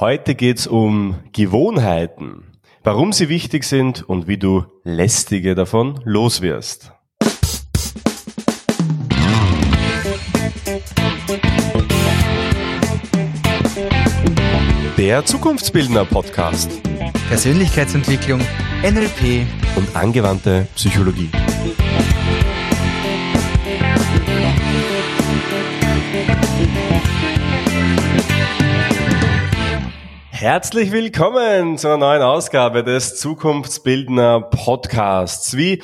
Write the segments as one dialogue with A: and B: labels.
A: Heute geht's um Gewohnheiten, warum sie wichtig sind und wie du lästige davon loswirst. Der Zukunftsbildner Podcast.
B: Persönlichkeitsentwicklung, NLP
A: und angewandte Psychologie. Herzlich willkommen zu einer neuen Ausgabe des Zukunftsbildner Podcasts. Wie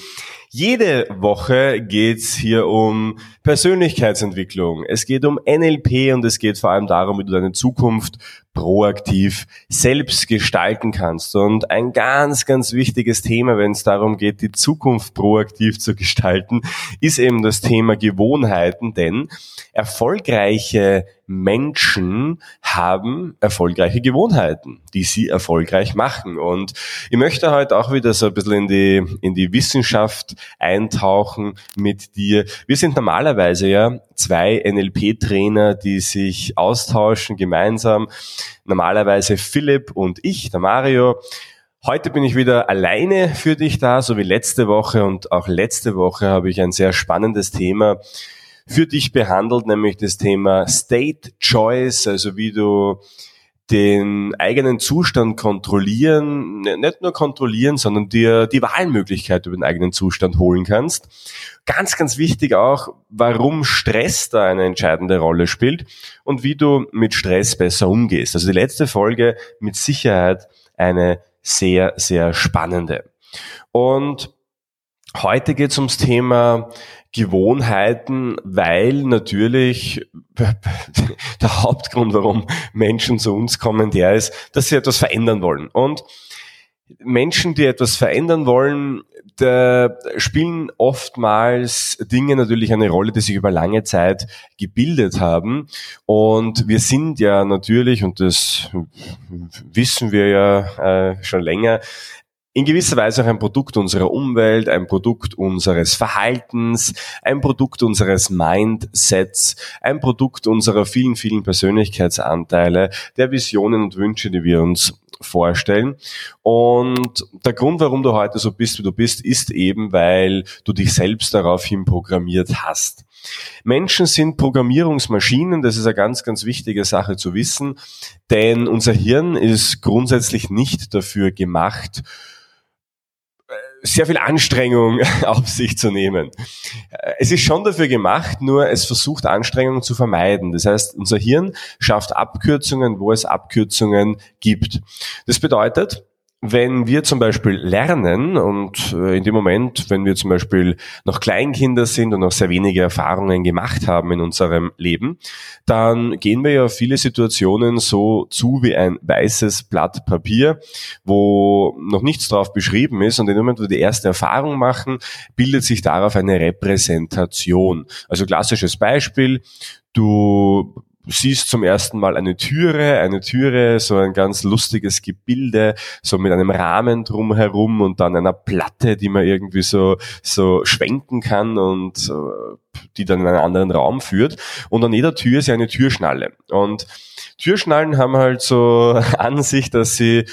A: jede Woche geht's hier um Persönlichkeitsentwicklung. Es geht um NLP und es geht vor allem darum, wie du deine Zukunft proaktiv selbst gestalten kannst. Und ein ganz, ganz wichtiges Thema, wenn es darum geht, die Zukunft proaktiv zu gestalten, ist eben das Thema Gewohnheiten, denn erfolgreiche Menschen haben erfolgreiche Gewohnheiten, die sie erfolgreich machen. Und ich möchte heute auch wieder so ein bisschen in die, in die Wissenschaft eintauchen mit dir. Wir sind normalerweise ja zwei NLP-Trainer, die sich austauschen gemeinsam. Normalerweise Philipp und ich, der Mario. Heute bin ich wieder alleine für dich da, so wie letzte Woche und auch letzte Woche habe ich ein sehr spannendes Thema für dich behandelt, nämlich das Thema State Choice, also wie du den eigenen Zustand kontrollieren, ne, nicht nur kontrollieren, sondern dir die Wahlmöglichkeit über den eigenen Zustand holen kannst. Ganz, ganz wichtig auch, warum Stress da eine entscheidende Rolle spielt und wie du mit Stress besser umgehst. Also die letzte Folge mit Sicherheit eine sehr, sehr spannende. Und heute geht es ums Thema Gewohnheiten, weil natürlich der Hauptgrund, warum Menschen zu uns kommen, der ist, dass sie etwas verändern wollen. Und Menschen, die etwas verändern wollen, da spielen oftmals Dinge natürlich eine Rolle, die sich über lange Zeit gebildet haben. Und wir sind ja natürlich, und das wissen wir ja äh, schon länger, in gewisser Weise auch ein Produkt unserer Umwelt, ein Produkt unseres Verhaltens, ein Produkt unseres Mindsets, ein Produkt unserer vielen, vielen Persönlichkeitsanteile, der Visionen und Wünsche, die wir uns vorstellen. Und der Grund, warum du heute so bist, wie du bist, ist eben, weil du dich selbst daraufhin programmiert hast. Menschen sind Programmierungsmaschinen, das ist eine ganz, ganz wichtige Sache zu wissen, denn unser Hirn ist grundsätzlich nicht dafür gemacht, sehr viel Anstrengung auf sich zu nehmen. Es ist schon dafür gemacht, nur es versucht Anstrengungen zu vermeiden. Das heißt, unser Hirn schafft Abkürzungen, wo es Abkürzungen gibt. Das bedeutet, wenn wir zum Beispiel lernen und äh, in dem Moment, wenn wir zum Beispiel noch Kleinkinder sind und noch sehr wenige Erfahrungen gemacht haben in unserem Leben, dann gehen wir ja viele Situationen so zu wie ein weißes Blatt Papier, wo noch nichts drauf beschrieben ist und in dem Moment, wo wir die erste Erfahrung machen, bildet sich darauf eine Repräsentation. Also klassisches Beispiel, du siehst zum ersten Mal eine Türe, eine Türe, so ein ganz lustiges Gebilde, so mit einem Rahmen drumherum und dann einer Platte, die man irgendwie so, so schwenken kann und äh, die dann in einen anderen Raum führt. Und an jeder Tür ist ja eine Türschnalle. Und Türschnallen haben halt so an sich, dass sie äh,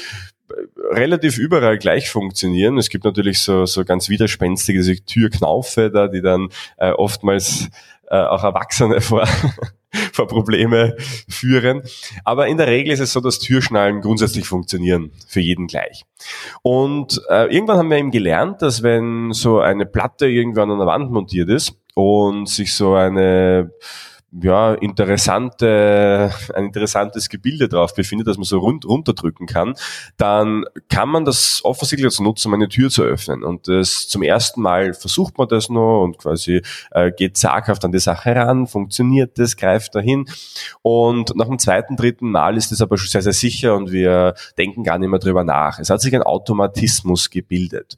A: relativ überall gleich funktionieren. Es gibt natürlich so, so ganz widerspenstige Türknaufe da, die dann äh, oftmals äh, auch Erwachsene vor vor Probleme führen. Aber in der Regel ist es so, dass Türschnallen grundsätzlich funktionieren, für jeden gleich. Und äh, irgendwann haben wir eben gelernt, dass wenn so eine Platte irgendwann an der Wand montiert ist und sich so eine ja, interessante, ein interessantes Gebilde drauf befindet, dass man so rund, runterdrücken kann, dann kann man das offensichtlich dazu nutzen, um eine Tür zu öffnen. Und das zum ersten Mal versucht man das noch und quasi äh, geht zaghaft an die Sache ran, funktioniert das, greift dahin. Und nach dem zweiten, dritten Mal ist es aber schon sehr, sehr sicher und wir denken gar nicht mehr drüber nach. Es hat sich ein Automatismus gebildet.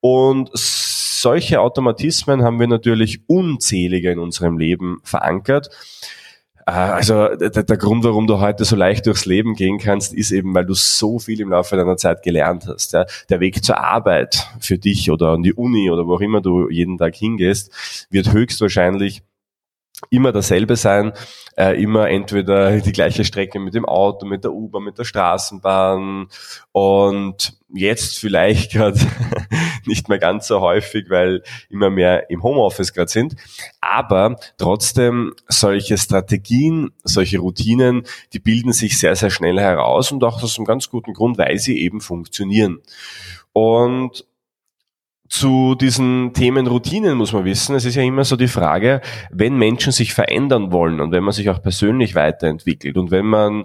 A: Und solche Automatismen haben wir natürlich unzählige in unserem Leben verankert. Äh, also der, Grund, warum du heute so leicht durchs Leben gehen kannst, ist eben, weil du so viel im Laufe deiner Zeit gelernt hast. Der Weg zur Arbeit für dich oder an die Uni oder wo auch immer du jeden Tag hingehst, wird höchstwahrscheinlich immer dasselbe sein, äh, immer entweder die gleiche Strecke mit dem Auto, mit der U-Bahn, mit der Straßenbahn und jetzt vielleicht gerade nicht mehr ganz so häufig, weil immer mehr im Homeoffice gerade sind, aber trotzdem solche Strategien, solche Routinen, die bilden sich sehr, sehr schnell heraus und auch aus einem ganz guten Grund, weil sie eben funktionieren. Und zu diesen Themen Routinen muss man wissen, es ist ja immer so die Frage, wenn Menschen sich verändern wollen und wenn man sich auch persönlich weiterentwickelt und wenn man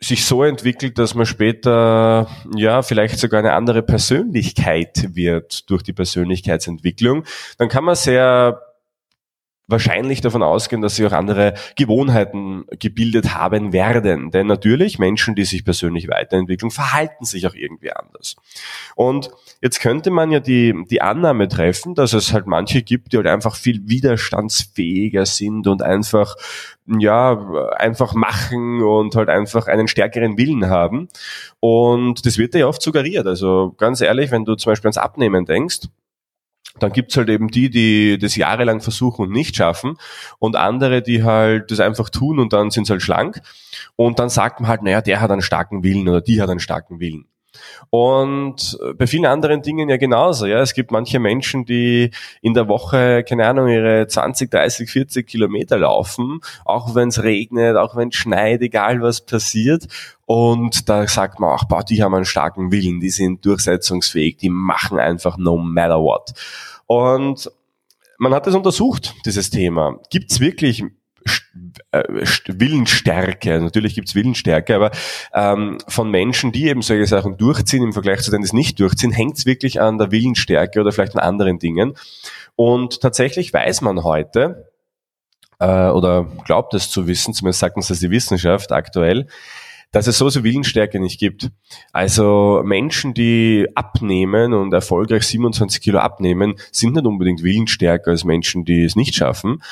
A: sich so entwickelt, dass man später ja vielleicht sogar eine andere Persönlichkeit wird durch die Persönlichkeitsentwicklung, dann kann man sehr wahrscheinlich davon ausgehen, dass sie auch andere Gewohnheiten gebildet haben werden. Denn natürlich, Menschen, die sich persönlich weiterentwickeln, verhalten sich auch irgendwie anders. Und jetzt könnte man ja die, die Annahme treffen, dass es halt manche gibt, die halt einfach viel widerstandsfähiger sind und einfach, ja, einfach machen und halt einfach einen stärkeren Willen haben. Und das wird ja oft suggeriert. Also ganz ehrlich, wenn du zum Beispiel ans Abnehmen denkst, dann gibt's halt eben die, die das jahrelang versuchen und nicht schaffen und andere, die halt das einfach tun und dann sind sie halt schlank und dann sagt man halt, naja, der hat einen starken Willen oder die hat einen starken Willen. Und bei vielen anderen Dingen ja genauso. Ja, es gibt manche Menschen, die in der Woche, keine Ahnung, ihre 20, 30, 40 Kilometer laufen, auch wenn es regnet, auch wenn es schneit, egal was passiert. Und da sagt man auch, boah, die haben einen starken Willen, die sind durchsetzungsfähig, die machen einfach no matter what. Und man hat das untersucht, dieses Thema. Gibt es wirklich äh, Willensstärke, natürlich gibt's Willensstärke, aber ähm, von Menschen, die eben solche Sachen durchziehen im Vergleich zu denen, die es nicht durchziehen, hängt's wirklich an der Willensstärke oder vielleicht an anderen Dingen. Und tatsächlich weiß man heute, äh, oder glaubt es zu wissen, zumindest sagt uns das die Wissenschaft aktuell, dass es so so Willensstärke nicht gibt. Also Menschen, die abnehmen und erfolgreich 27 Kilo abnehmen, sind nicht unbedingt willensstärker als Menschen, die es nicht schaffen.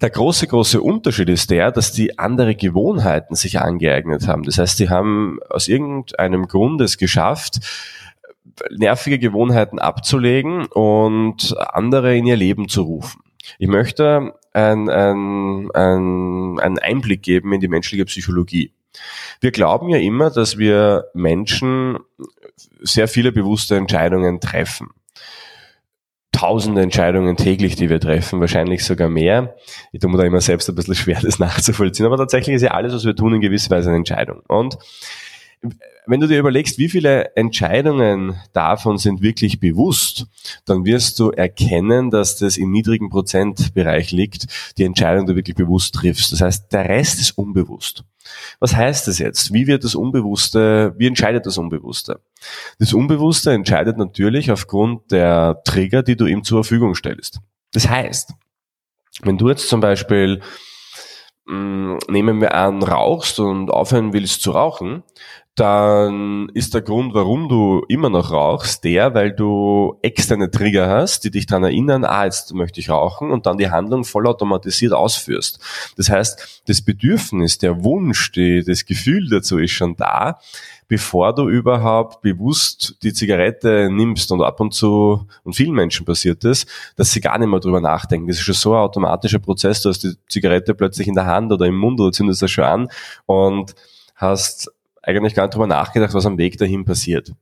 A: Der große, große Unterschied ist der, dass die andere Gewohnheiten sich angeeignet haben. Das heißt, die haben aus irgendeinem Grund es geschafft, nervige Gewohnheiten abzulegen und andere in ihr Leben zu rufen. Ich möchte einen ein, ein, ein Einblick geben in die menschliche Psychologie. Wir glauben ja immer, dass wir Menschen sehr viele bewusste Entscheidungen treffen. Tausende Entscheidungen täglich, die wir treffen, wahrscheinlich sogar mehr. Ich tue mir da immer selbst ein bisschen schwer, das nachzuvollziehen, aber tatsächlich ist ja alles, was wir tun, in gewisser Weise eine Entscheidung. Und wenn du dir überlegst, wie viele Entscheidungen davon sind wirklich bewusst, dann wirst du erkennen, dass das im niedrigen Prozentbereich liegt, die Entscheidung, die du wirklich bewusst triffst. Das heißt, der Rest ist unbewusst. Was heißt das jetzt? Wie wird das Unbewusste, wie entscheidet das Unbewusste? Das Unbewusste entscheidet natürlich aufgrund der Trigger, die du ihm zur Verfügung stellst. Das heißt, wenn du jetzt zum Beispiel nehmen wir an, rauchst und aufhören willst zu rauchen, dann ist der Grund, warum du immer noch rauchst, der, weil du externe Trigger hast, die dich daran erinnern, ah, jetzt möchte ich rauchen und dann die Handlung vollautomatisiert ausführst. Das heißt, das Bedürfnis, der Wunsch, die, das Gefühl dazu ist schon da, bevor du überhaupt bewusst die Zigarette nimmst und ab und zu, und vielen Menschen passiert das, dass sie gar nicht mehr drüber nachdenken. Das ist schon so ein automatischer Prozess, du hast die Zigarette plötzlich in der Hand oder im Mund oder zündest das schon an und hast eigentlich gar nicht drüber nachgedacht, was am Weg dahin passiert.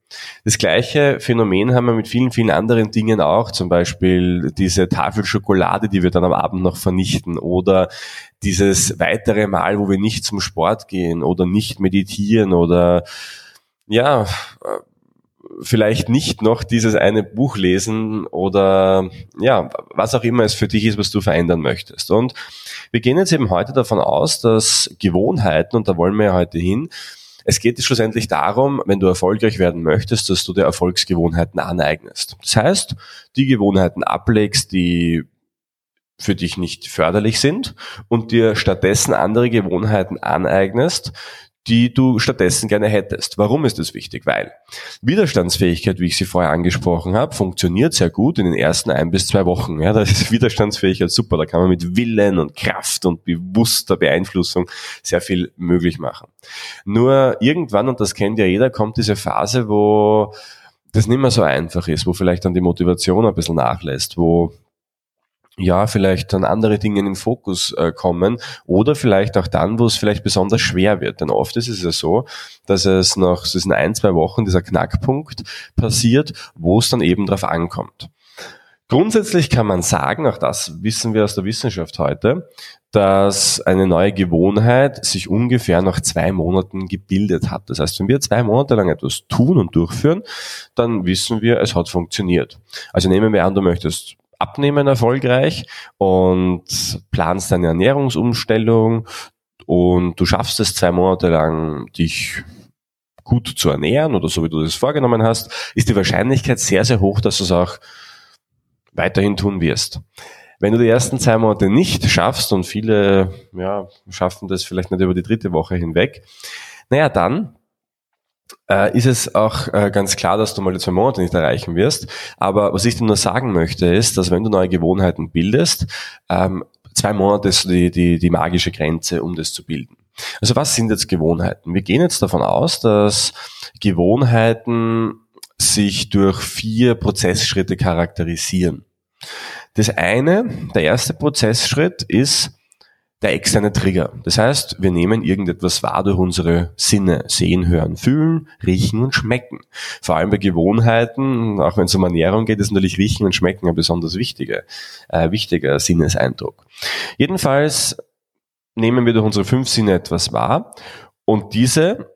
A: Das gleiche Phänomen haben wir mit vielen, vielen anderen Dingen auch, zum Beispiel diese Tafel Schokolade, die wir dann am Abend noch vernichten oder dieses weitere Mal, wo wir nicht zum Sport gehen oder nicht meditieren oder ja, vielleicht nicht noch dieses eine Buch lesen oder ja, was auch immer es für dich ist, was du verändern möchtest. Und wir gehen jetzt eben heute davon aus, dass Gewohnheiten, und da wollen wir ja heute hin, es geht schlussendlich darum, wenn du erfolgreich werden möchtest, dass du dir Erfolgsgewohnheiten aneignest. Das heißt, die Gewohnheiten ablegst, die für dich nicht förderlich sind und dir stattdessen andere Gewohnheiten aneignest, die du stattdessen gerne hättest. Warum ist das wichtig? Weil Widerstandsfähigkeit, wie ich sie vorher angesprochen habe, funktioniert sehr gut in den ersten ein bis zwei Wochen. Ja, da ist Widerstandsfähigkeit super. Da kann man mit Willen und Kraft und bewusster Beeinflussung sehr viel möglich machen. Nur irgendwann, und das kennt ja jeder, kommt diese Phase, wo das nicht mehr so einfach ist, wo vielleicht dann die Motivation ein bisschen nachlässt, wo ja, vielleicht dann andere Dinge in den Fokus äh, kommen oder vielleicht auch dann, wo es vielleicht besonders schwer wird. Denn oft ist es ja so, dass es nach so ein, zwei Wochen dieser Knackpunkt passiert, wo es dann eben drauf ankommt. Grundsätzlich kann man sagen, auch das wissen wir aus der Wissenschaft heute, dass eine neue Gewohnheit sich ungefähr nach zwei Monaten gebildet hat. Das heißt, wenn wir zwei Monate lang etwas tun und durchführen, dann wissen wir, es hat funktioniert. Also nehmen wir an, du möchtest abnehmen erfolgreich und planst deine Ernährungsumstellung und du schaffst es zwei Monate lang, dich gut zu ernähren oder so wie du das vorgenommen hast, ist die Wahrscheinlichkeit sehr, sehr hoch, dass du es auch weiterhin tun wirst. Wenn du die ersten zwei Monate nicht schaffst und viele ja, schaffen das vielleicht nicht über die dritte Woche hinweg, naja, dann äh, ist es auch äh, ganz klar, dass du mal die zwei Monate nicht erreichen wirst. Aber was ich dir nur sagen möchte, ist, dass wenn du neue Gewohnheiten bildest, ähm, zwei Monate ist die, die, die magische Grenze, um das zu bilden. Also was sind jetzt Gewohnheiten? Wir gehen jetzt davon aus, dass Gewohnheiten sich durch vier Prozessschritte charakterisieren. Das eine, der erste Prozessschritt ist der externe Trigger. Das heißt, wir nehmen irgendetwas wahr durch unsere Sinne. Sehen, hören, fühlen, riechen und schmecken. Vor allem bei Gewohnheiten, auch wenn es um Ernährung geht, ist natürlich Riechen und Schmecken ein besonders wichtiger, äh, wichtiger Sinneseindruck. Jedenfalls nehmen wir durch unsere fünf Sinne etwas wahr und diese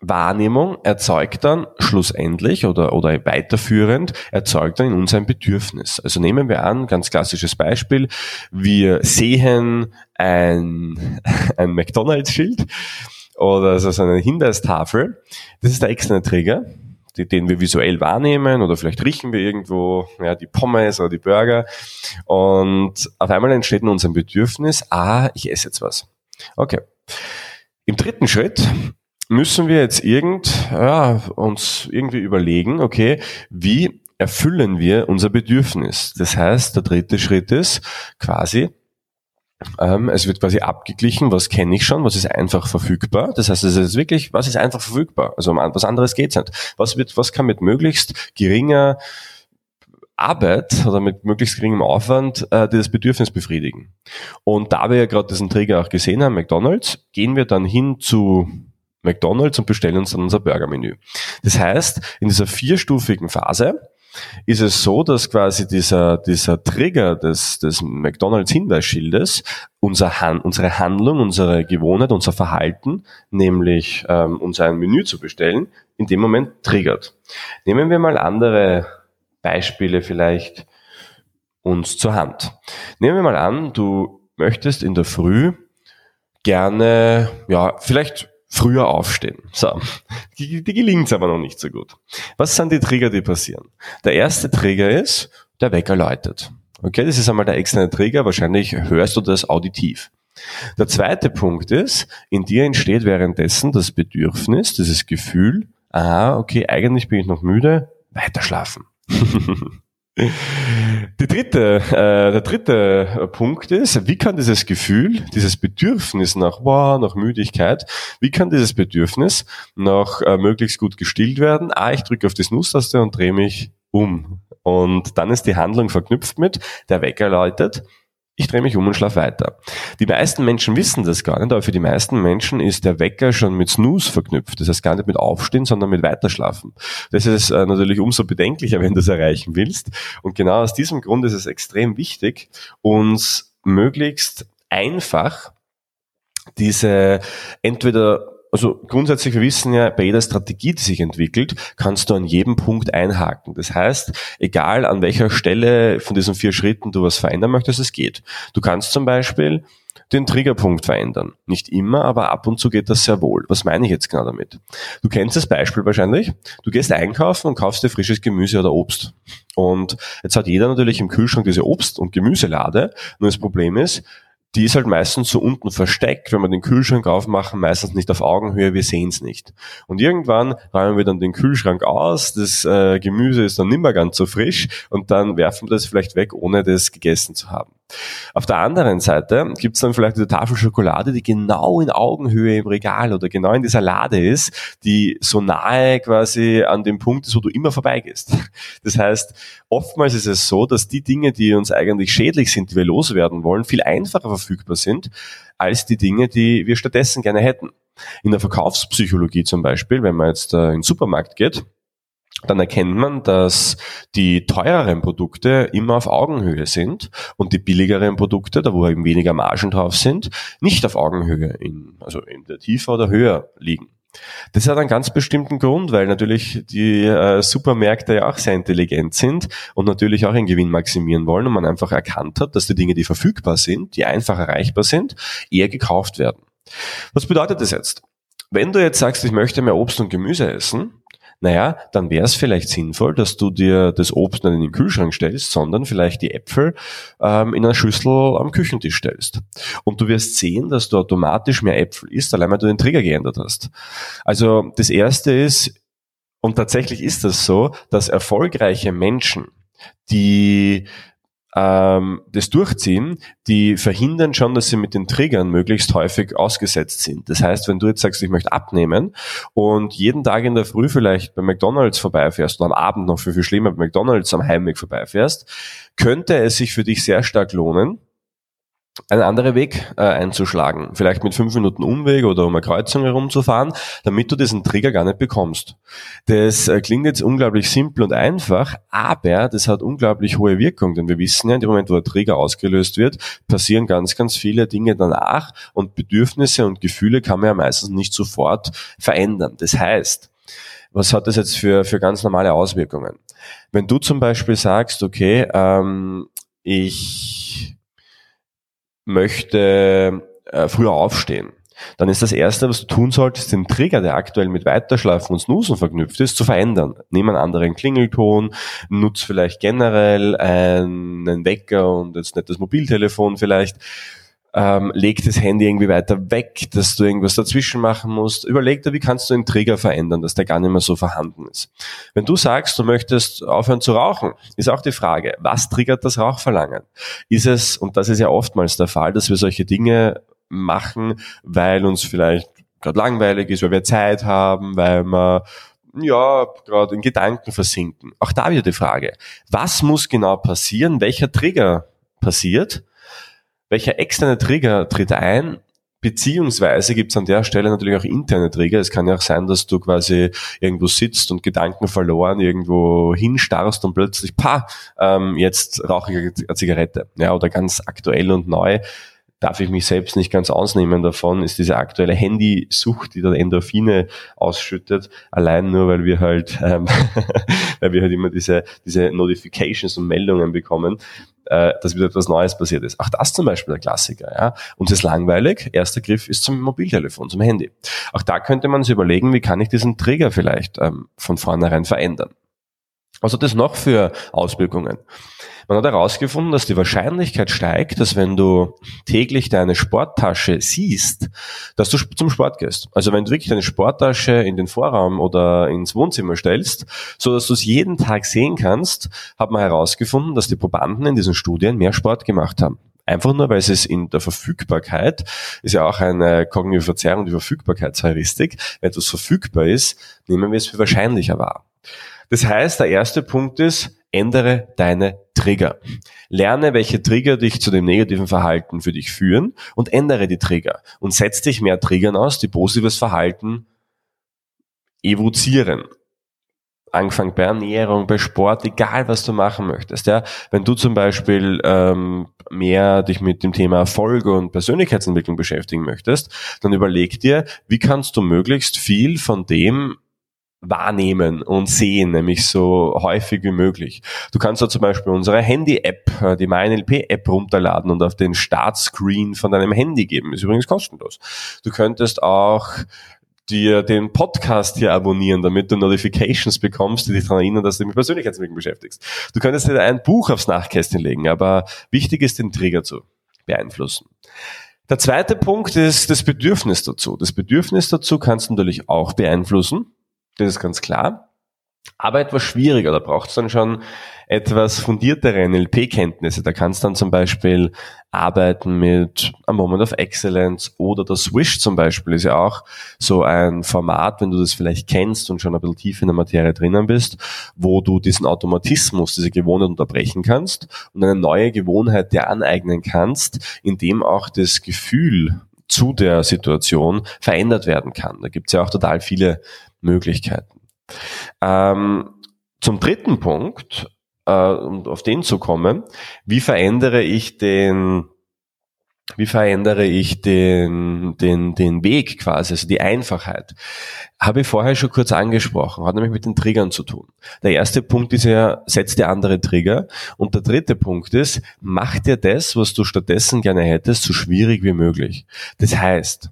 A: Wahrnehmung erzeugt dann schlussendlich oder, oder weiterführend, erzeugt dann in uns ein Bedürfnis. Also nehmen wir an, ganz klassisches Beispiel, wir sehen ein, ein McDonalds-Schild oder also eine Hinweistafel. Das ist der externe Trigger, den wir visuell wahrnehmen oder vielleicht riechen wir irgendwo ja, die Pommes oder die Burger und auf einmal entsteht in uns ein Bedürfnis, ah, ich esse jetzt was. Okay. Im dritten Schritt müssen wir jetzt irgend, ja, uns irgendwie überlegen, okay, wie erfüllen wir unser Bedürfnis? Das heißt, der dritte Schritt ist quasi, ähm, es wird quasi abgeglichen, was kenne ich schon, was ist einfach verfügbar. Das heißt, es ist wirklich, was ist einfach verfügbar? Also um was anderes geht's nicht. Was wird, was kann mit möglichst geringer Arbeit oder mit möglichst geringem Aufwand äh, das Bedürfnis befriedigen. Und da wir ja gerade diesen Träger auch gesehen haben, McDonald's, gehen wir dann hin zu McDonald's und bestellen uns dann unser Burgermenü. Das heißt, in dieser vierstufigen Phase ist es so, dass quasi dieser, dieser Trigger des, des McDonalds Hinweisschildes unser Han unsere Handlung, unsere Gewohnheit, unser Verhalten, nämlich ähm, uns ein Menü zu bestellen, in dem Moment triggert. Nehmen wir mal andere Beispiele vielleicht uns zur Hand. Nehmen wir mal an, du möchtest in der Früh gerne, ja, vielleicht früher aufstehen. So, die, die gelingt aber noch nicht so gut. Was sind die Trigger, die passieren? Der erste Trigger ist, der Wecker läutet. Okay, das ist einmal der externe Trigger, wahrscheinlich hörst du das auditiv. Der zweite Punkt ist, in dir entsteht währenddessen das Bedürfnis, dieses Gefühl, ah, okay, eigentlich bin ich noch müde, weiter schlafen. Die dritte, äh, der dritte Punkt ist, wie kann dieses Gefühl, dieses Bedürfnis nach wow, nach Müdigkeit, wie kann dieses Bedürfnis noch äh, möglichst gut gestillt werden? Ah, ich drücke auf die Snooze-Taste und drehe mich um. Und dann ist die Handlung verknüpft mit, der Wecker läutet, ich drehe mich um und schlafe weiter. Die meisten Menschen wissen das gar nicht, aber für die meisten Menschen ist der Wecker schon mit Snooze verknüpft. Das heißt gar nicht mit Aufstehen, sondern mit Weiterschlafen. Das ist äh, natürlich umso bedenklicher, wenn du es erreichen willst. Und genau aus diesem Grund ist es extrem wichtig, uns möglichst einfach diese entweder also grundsätzlich, wir wissen ja, bei jeder Strategie, die sich entwickelt, kannst du an jedem Punkt einhaken. Das heißt, egal an welcher Stelle von diesen vier Schritten du was verändern möchtest, es geht. Du kannst zum Beispiel den Triggerpunkt verändern. Nicht immer, aber ab und zu geht das sehr wohl. Was meine ich jetzt genau damit? Du kennst das Beispiel wahrscheinlich. Du gehst einkaufen und kaufst dir frisches Gemüse oder Obst. Und jetzt hat jeder natürlich im Kühlschrank diese Obst- und Gemüselade. Nur das Problem ist, die ist halt meistens so unten versteckt, wenn wir den Kühlschrank aufmachen, meistens nicht auf Augenhöhe, wir sehen es nicht. Und irgendwann räumen wir dann den Kühlschrank aus, das äh, Gemüse ist dann nicht mehr ganz so frisch und dann werfen wir das vielleicht weg, ohne das gegessen zu haben. Auf der anderen Seite gibt's dann vielleicht eine Tafel Schokolade, die genau in Augenhöhe im Regal oder genau in dieser Lade ist, die so nahe quasi an dem Punkt ist, wo du immer vorbeigehst. Das heißt, oftmals ist es so, dass die Dinge, die uns eigentlich schädlich sind, die wir loswerden wollen, viel einfacher verfügbar sind als die Dinge, die wir stattdessen gerne hätten. In der Verkaufspsychologie zum Beispiel, wenn man jetzt äh, in den Supermarkt geht, dann erkennt man, dass die teureren Produkte immer auf Augenhöhe sind und die billigeren Produkte, da wo eben weniger Margen drauf sind, nicht auf Augenhöhe, in, also in der Tiefe oder höher liegen. Das hat einen ganz bestimmten Grund, weil natürlich die äh, Supermärkte ja auch sehr intelligent sind und natürlich auch einen Gewinn maximieren wollen und man einfach erkannt hat, dass die Dinge, die verfügbar sind, die einfach erreichbar sind, eher gekauft werden. Was bedeutet das jetzt? Wenn du jetzt sagst, ich möchte mehr Obst und Gemüse essen, naja, dann wäre es vielleicht sinnvoll, dass du dir das Obst nicht in den Kühlschrank stellst, sondern vielleicht die Äpfel ähm, in einer Schüssel am Küchentisch stellst. Und du wirst sehen, dass du automatisch mehr Äpfel isst, allein weil du den Trigger geändert hast. Also das erste ist, und tatsächlich ist das so, dass erfolgreiche Menschen, die ähm, das durchziehen, die verhindern schon, dass sie mit den Triggern möglichst häufig ausgesetzt sind. Das heißt, wenn du jetzt sagst, ich möchte abnehmen und jeden Tag in der Früh vielleicht bei McDonalds vorbeifährst und am Abend noch viel, viel schlimmer bei McDonalds am Heimweg vorbeifährst, könnte es sich für dich sehr stark lohnen, ein anderer Weg äh, einzuschlagen. Vielleicht mit fünf Minuten Umweg oder um eine Kreuzung herumzufahren, damit du diesen Trigger gar nicht bekommst. Das äh, klingt jetzt unglaublich simpel und einfach, aber das hat unglaublich hohe Wirkung, denn wir wissen ja, in dem Moment, wo der Trigger ausgelöst wird, passieren ganz, ganz viele Dinge danach und Bedürfnisse und Gefühle kann man ja meistens nicht sofort verändern. Das heißt, was hat das jetzt für, für ganz normale Auswirkungen? Wenn du zum Beispiel sagst, okay, ähm, ich möchte äh, früher aufstehen, dann ist das Erste, was du tun solltest, den Trigger, der aktuell mit Weiterschlafen und Snoosen verknüpft ist, zu verändern. Nimm einen anderen Klingelton, nutz vielleicht generell einen Wecker und jetzt nicht das Mobiltelefon vielleicht ähm, leg das Handy irgendwie weiter weg, dass du irgendwas dazwischen machen musst. Überleg dir, wie kannst du den Trigger verändern, dass der gar nicht mehr so vorhanden ist. Wenn du sagst, du möchtest aufhören zu rauchen, ist auch die Frage, was triggert das Rauchverlangen? Ist es, und das ist ja oftmals der Fall, dass wir solche Dinge machen, weil uns vielleicht gerade langweilig ist, weil wir Zeit haben, weil wir ja, gerade in Gedanken versinken. Auch da wieder die Frage, was muss genau passieren, welcher Trigger passiert, welcher externe Trigger tritt ein, Beziehungsweise gibt es an der Stelle natürlich auch interne Trigger. Es kann ja auch sein, dass du quasi irgendwo sitzt und Gedanken verloren irgendwo hinstarrst und plötzlich, pa, ähm, jetzt rauche ich eine Zigarette. Ja, oder ganz aktuell und neu darf ich mich selbst nicht ganz ausnehmen davon, ist diese aktuelle Handysucht, die dann Endorphine ausschüttet, allein nur, weil wir halt, ähm, weil wir halt immer diese, diese Notifications und Meldungen bekommen, äh, dass wieder etwas Neues passiert ist. Auch das zum Beispiel der Klassiker. Ja? Uns ist langweilig. Erster Griff ist zum Mobiltelefon, zum Handy. Auch da könnte man sich überlegen, wie kann ich diesen Trigger vielleicht ähm, von vornherein verändern. Was hat das noch für Auswirkungen? Man hat herausgefunden, dass die Wahrscheinlichkeit steigt, dass wenn du täglich deine Sporttasche siehst, dass du zum Sport gehst. Also wenn du wirklich deine Sporttasche in den Vorraum oder ins Wohnzimmer stellst, so dass du es jeden Tag sehen kannst, hat man herausgefunden, dass die Probanden in diesen Studien mehr Sport gemacht haben. Einfach nur, weil es in der Verfügbarkeit, ist ja auch eine kognitive Verzerrung, die Verfügbarkeitsheuristik, wenn etwas verfügbar ist, nehmen wir es für wahrscheinlicher wahr. Das heißt, der erste Punkt ist, ändere deine Trigger. Lerne, welche Trigger dich zu dem negativen Verhalten für dich führen und ändere die Trigger und setz dich mehr Triggern aus, die positives Verhalten evozieren. Angefangen bei Ernährung, bei Sport, egal was du machen möchtest. Ja, wenn du zum Beispiel ähm, mehr dich mit dem Thema Erfolg und Persönlichkeitsentwicklung beschäftigen möchtest, dann überleg dir, wie kannst du möglichst viel von dem wahrnehmen und sehen, nämlich so häufig wie möglich. Du kannst da zum Beispiel unsere Handy-App, äh, die MyNLP-App runterladen und auf den Startscreen von deinem Handy geben. Ist übrigens kostenlos. Du könntest auch dir den Podcast hier abonnieren, damit du Notifications bekommst, die dich daran erinnern, dass du dich mit Persönlichkeitsentwicklung beschäftigst. Du könntest dir ein Buch aufs Nachkästchen legen, aber wichtig ist, den Trigger zu beeinflussen. Der zweite Punkt ist das Bedürfnis dazu. Das Bedürfnis dazu kannst du natürlich auch beeinflussen. Das ist ganz klar. Aber etwas schwieriger, da braucht es dann schon etwas fundiertere NLP-Kenntnisse. Da kannst du dann zum Beispiel arbeiten mit A Moment of Excellence oder der Swish zum Beispiel ist ja auch so ein Format, wenn du das vielleicht kennst und schon ein bisschen tief in der Materie drinnen bist, wo du diesen Automatismus, diese Gewohnheit unterbrechen kannst und eine neue Gewohnheit dir aneignen kannst, indem auch das Gefühl zu der Situation verändert werden kann. Da gibt es ja auch total viele Möglichkeiten. Ähm, zum dritten Punkt, äh, um auf den zu kommen, wie verändere ich den wie verändere ich den, den, den Weg quasi, also die Einfachheit? Habe ich vorher schon kurz angesprochen, hat nämlich mit den Triggern zu tun. Der erste Punkt ist ja, setz dir andere Trigger. Und der dritte Punkt ist, mach dir das, was du stattdessen gerne hättest, so schwierig wie möglich. Das heißt,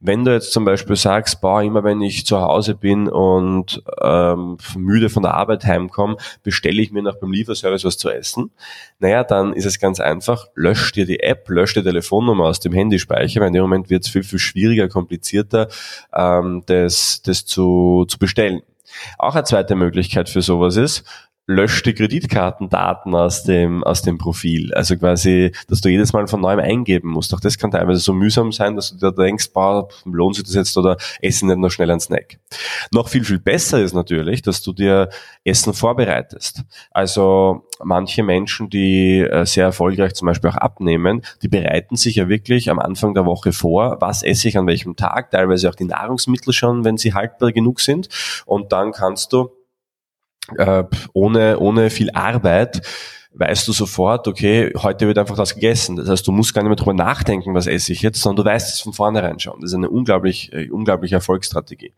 A: wenn du jetzt zum Beispiel sagst, boah, immer wenn ich zu Hause bin und ähm, müde von der Arbeit heimkomme, bestelle ich mir noch beim Lieferservice was zu essen. Naja, dann ist es ganz einfach, lösch dir die App, lösch die Telefonnummer aus dem Handyspeicher, weil in dem Moment wird es viel, viel schwieriger, komplizierter, ähm, das, das zu, zu bestellen. Auch eine zweite Möglichkeit für sowas ist, löscht die Kreditkartendaten aus dem, aus dem Profil. Also quasi, dass du jedes Mal von neuem eingeben musst. Auch das kann teilweise so mühsam sein, dass du dir denkst, boah, lohnt sich das jetzt oder essen nicht noch schnell einen Snack. Noch viel, viel besser ist natürlich, dass du dir Essen vorbereitest. Also manche Menschen, die äh, sehr erfolgreich zum Beispiel auch abnehmen, die bereiten sich ja wirklich am Anfang der Woche vor, was esse ich an welchem Tag, teilweise auch die Nahrungsmittel schon, wenn sie haltbar genug sind. Und dann kannst du äh, ohne, ohne viel Arbeit weißt du sofort, okay, heute wird einfach das gegessen. Das heißt, du musst gar nicht mehr drüber nachdenken, was esse ich jetzt, sondern du weißt es von vornherein schon. Das ist eine unglaublich, äh, unglaubliche Erfolgsstrategie.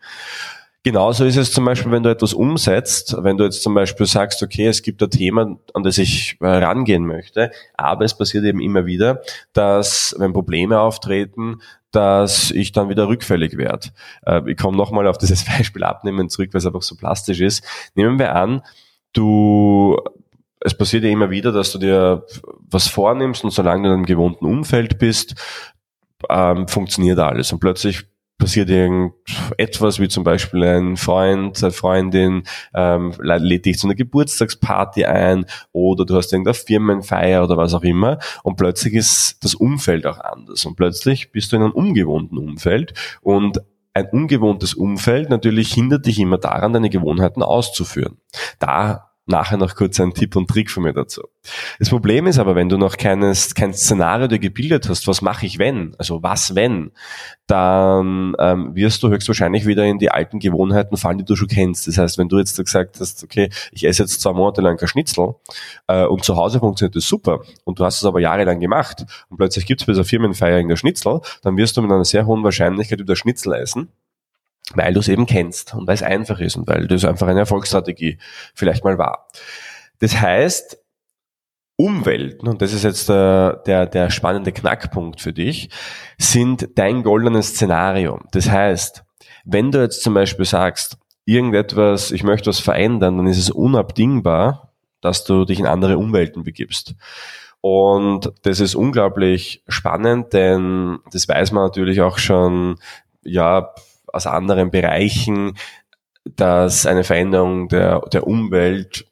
A: Genauso ist es zum Beispiel, wenn du etwas umsetzt, wenn du jetzt zum Beispiel sagst, okay, es gibt ein Thema, an das ich äh, rangehen möchte, aber es passiert eben immer wieder, dass wenn Probleme auftreten, dass ich dann wieder rückfällig werde. Äh, ich komme nochmal auf dieses Beispiel abnehmen zurück, weil es einfach so plastisch ist. Nehmen wir an, du es passiert ja immer wieder, dass du dir was vornimmst und solange du in einem gewohnten Umfeld bist, ähm, funktioniert alles. Und plötzlich passiert irgendetwas, wie zum Beispiel ein Freund, eine Freundin ähm, lädt dich zu einer Geburtstagsparty ein oder du hast irgendeine Firmenfeier oder was auch immer und plötzlich ist das Umfeld auch anders und plötzlich bist du in einem ungewohnten Umfeld und ein ungewohntes Umfeld natürlich hindert dich immer daran, deine Gewohnheiten auszuführen. Da nachher noch kurz einen Tipp und Trick von mir dazu. Das Problem ist aber, wenn du noch keines, kein Szenario dir gebildet hast, was mache ich wenn, also was wenn, dann ähm, wirst du höchstwahrscheinlich wieder in die alten Gewohnheiten fallen, die du schon kennst. Das heißt, wenn du jetzt gesagt hast, okay, ich esse jetzt zwei Monate lang kein Schnitzel äh, und zu Hause funktioniert das super und du hast es aber jahrelang gemacht und plötzlich gibt es bei dieser Firmenfeier in der Schnitzel, dann wirst du mit einer sehr hohen Wahrscheinlichkeit wieder Schnitzel essen weil du es eben kennst und weil es einfach ist und weil das einfach eine Erfolgsstrategie vielleicht mal war. Das heißt, Umwelten, und das ist jetzt der, der, der spannende Knackpunkt für dich, sind dein goldenes Szenario. Das heißt, wenn du jetzt zum Beispiel sagst, irgendetwas, ich möchte was verändern, dann ist es unabdingbar, dass du dich in andere Umwelten begibst. Und das ist unglaublich spannend, denn das weiß man natürlich auch schon, ja, aus anderen Bereichen, dass eine Veränderung der, der Umwelt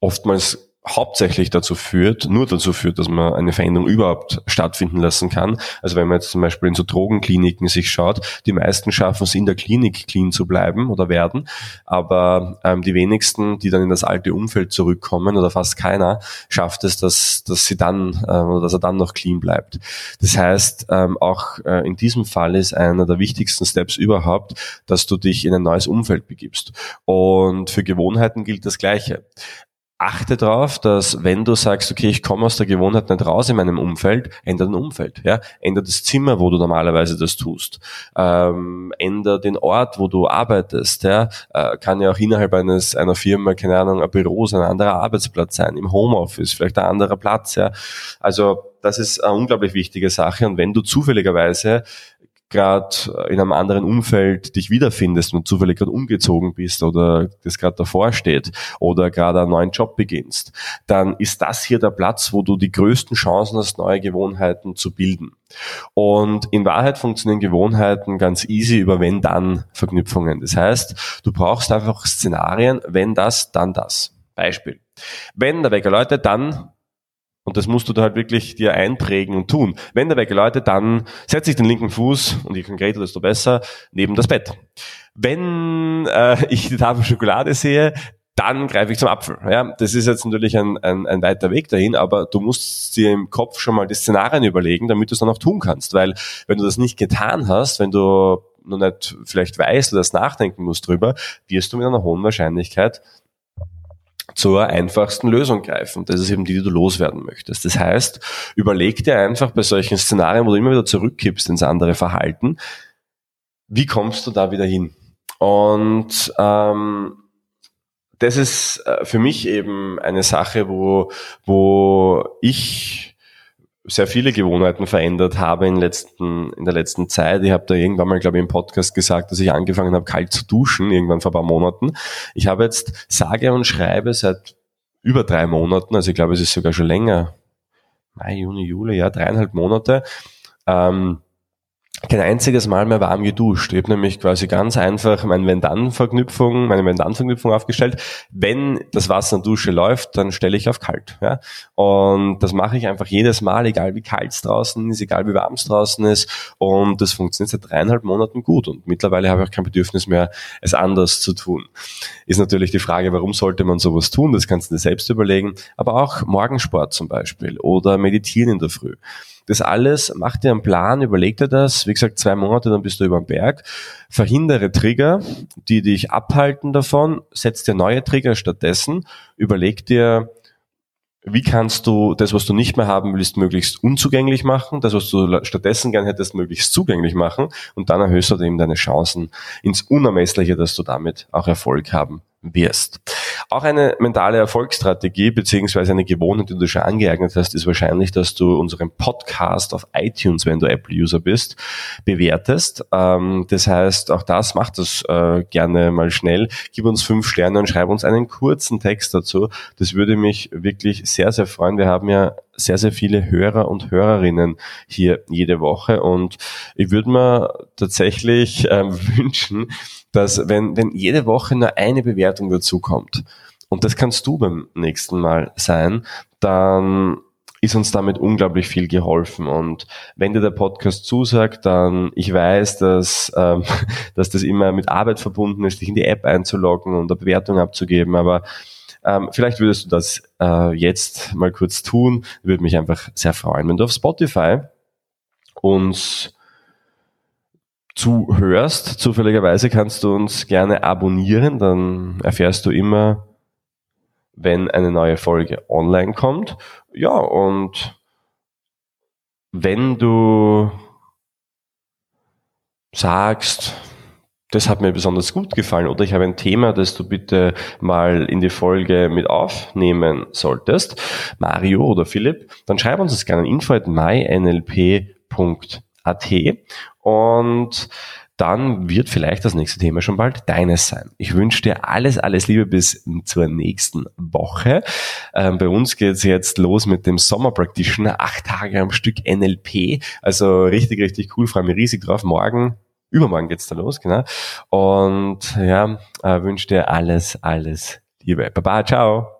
A: oftmals hauptsächlich dazu führt, nur dazu führt, dass man eine Veränderung überhaupt stattfinden lassen kann. Also wenn man jetzt zum Beispiel in so Drogenkliniken sich schaut, die meisten schaffen es in der Klinik clean zu bleiben oder werden, aber ähm, die wenigsten, die dann in das alte Umfeld zurückkommen oder fast keiner, schafft es, dass, dass sie dann äh, oder dass er dann noch clean bleibt. Das heißt, ähm, auch äh, in diesem Fall ist einer der wichtigsten Steps überhaupt, dass du dich in ein neues Umfeld begibst. Und für Gewohnheiten gilt das Gleiche achte darauf, dass wenn du sagst, okay, ich komme aus der Gewohnheit nicht raus in meinem Umfeld, ändere dein Umfeld, ja, ändere das Zimmer, wo du normalerweise das tust, ähm, ändere den Ort, wo du arbeitest, ja, äh, kann ja auch innerhalb eines einer Firma, keine Ahnung, ein Büro sein, ein anderer Arbeitsplatz sein, im Homeoffice, vielleicht ein anderer Platz, ja, also das ist eine unglaublich wichtige Sache. Und wenn du zufälligerweise gerade in einem anderen Umfeld dich wiederfindest und zufällig gerade umgezogen bist oder das gerade davor steht oder gerade einen neuen Job beginnst, dann ist das hier der Platz, wo du die größten Chancen hast, neue Gewohnheiten zu bilden. Und in Wahrheit funktionieren Gewohnheiten ganz easy über wenn-dann-Verknüpfungen. Das heißt, du brauchst einfach Szenarien, wenn das, dann das. Beispiel. Wenn der Wecker läutet, dann und das musst du da halt wirklich dir einprägen und tun. Wenn der Wecker läutet, dann setze ich den linken Fuß, und je konkreter, desto besser, neben das Bett. Wenn äh, ich die Tafel Schokolade sehe, dann greife ich zum Apfel. Ja, das ist jetzt natürlich ein, ein, ein weiter Weg dahin, aber du musst dir im Kopf schon mal die Szenarien überlegen, damit du es dann auch tun kannst. Weil wenn du das nicht getan hast, wenn du noch nicht vielleicht weißt oder das nachdenken musst drüber, wirst du mit einer hohen Wahrscheinlichkeit zur einfachsten Lösung greifen. Das ist eben die, die du loswerden möchtest. Das heißt, überleg dir einfach bei solchen Szenarien, wo du immer wieder zurückkippst ins andere Verhalten, wie kommst du da wieder hin? Und ähm, das ist äh, für mich eben eine Sache, wo, wo ich sehr viele Gewohnheiten verändert habe in, letzten, in der letzten Zeit. Ich habe da irgendwann mal, glaube ich, im Podcast gesagt, dass ich angefangen habe, kalt zu duschen, irgendwann vor ein paar Monaten. Ich habe jetzt sage und schreibe seit über drei Monaten, also ich glaube, es ist sogar schon länger, Mai, Juni, Juli, ja, dreieinhalb Monate, ähm, kein einziges Mal mehr warm geduscht. Ich habe nämlich quasi ganz einfach meine Wenn-Dann-Verknüpfung, meine Wenn-Dann-Verknüpfung aufgestellt. Wenn das Wasser in Dusche läuft, dann stelle ich auf kalt. Ja? Und das mache ich einfach jedes Mal, egal wie kalt es draußen ist, egal wie warm es draußen ist. Und das funktioniert seit dreieinhalb Monaten gut. Und mittlerweile habe ich auch kein Bedürfnis mehr, es anders zu tun. Ist natürlich die Frage, warum sollte man sowas tun? Das kannst du dir selbst überlegen. Aber auch Morgensport zum Beispiel oder Meditieren in der Früh. Das alles, mach dir einen Plan, überleg dir das. Wie gesagt, zwei Monate, dann bist du über den Berg. Verhindere Trigger, die dich abhalten davon. Setz dir neue Trigger stattdessen. Überleg dir, wie kannst du das, was du nicht mehr haben willst, möglichst unzugänglich machen, das, was du stattdessen gern hättest, möglichst zugänglich machen und dann erhöhst du eben deine Chancen ins Unermessliche, dass du damit auch Erfolg haben wirst. Auch eine mentale Erfolgsstrategie beziehungsweise eine Gewohnheit, die du schon angeeignet hast, ist wahrscheinlich, dass du unseren Podcast auf iTunes, wenn du Apple-User bist, bewertest. Ähm, das heißt, auch das macht das äh, gerne mal schnell. Gib uns fünf Sterne und schreib uns einen kurzen Text dazu. Das würde mich wirklich sehr, sehr freuen. Wir haben ja sehr, sehr viele Hörer und Hörerinnen hier jede Woche und ich würde mir tatsächlich ähm, wünschen, dass wenn, wenn jede Woche nur eine Bewertung dazu kommt, und das kannst du beim nächsten Mal sein, dann ist uns damit unglaublich viel geholfen. Und wenn dir der Podcast zusagt, dann ich weiß, dass, ähm, dass das immer mit Arbeit verbunden ist, dich in die App einzuloggen und eine Bewertung abzugeben. Aber ähm, vielleicht würdest du das äh, jetzt mal kurz tun. Würde mich einfach sehr freuen. Wenn du auf Spotify uns zuhörst. Zufälligerweise kannst du uns gerne abonnieren, dann erfährst du immer, wenn eine neue Folge online kommt. Ja, und wenn du sagst, das hat mir besonders gut gefallen oder ich habe ein Thema, das du bitte mal in die Folge mit aufnehmen solltest, Mario oder Philipp, dann schreib uns das gerne an info.mynlp.at und dann wird vielleicht das nächste Thema schon bald deines sein. Ich wünsche dir alles, alles Liebe bis zur nächsten Woche. Ähm, bei uns geht's jetzt los mit dem Sommer Practitioner, acht Tage am Stück NLP. Also richtig, richtig cool, freue mich riesig drauf. Morgen, übermorgen geht's da los, genau. Und ja, äh, wünsche dir alles, alles Liebe. Baba, ciao.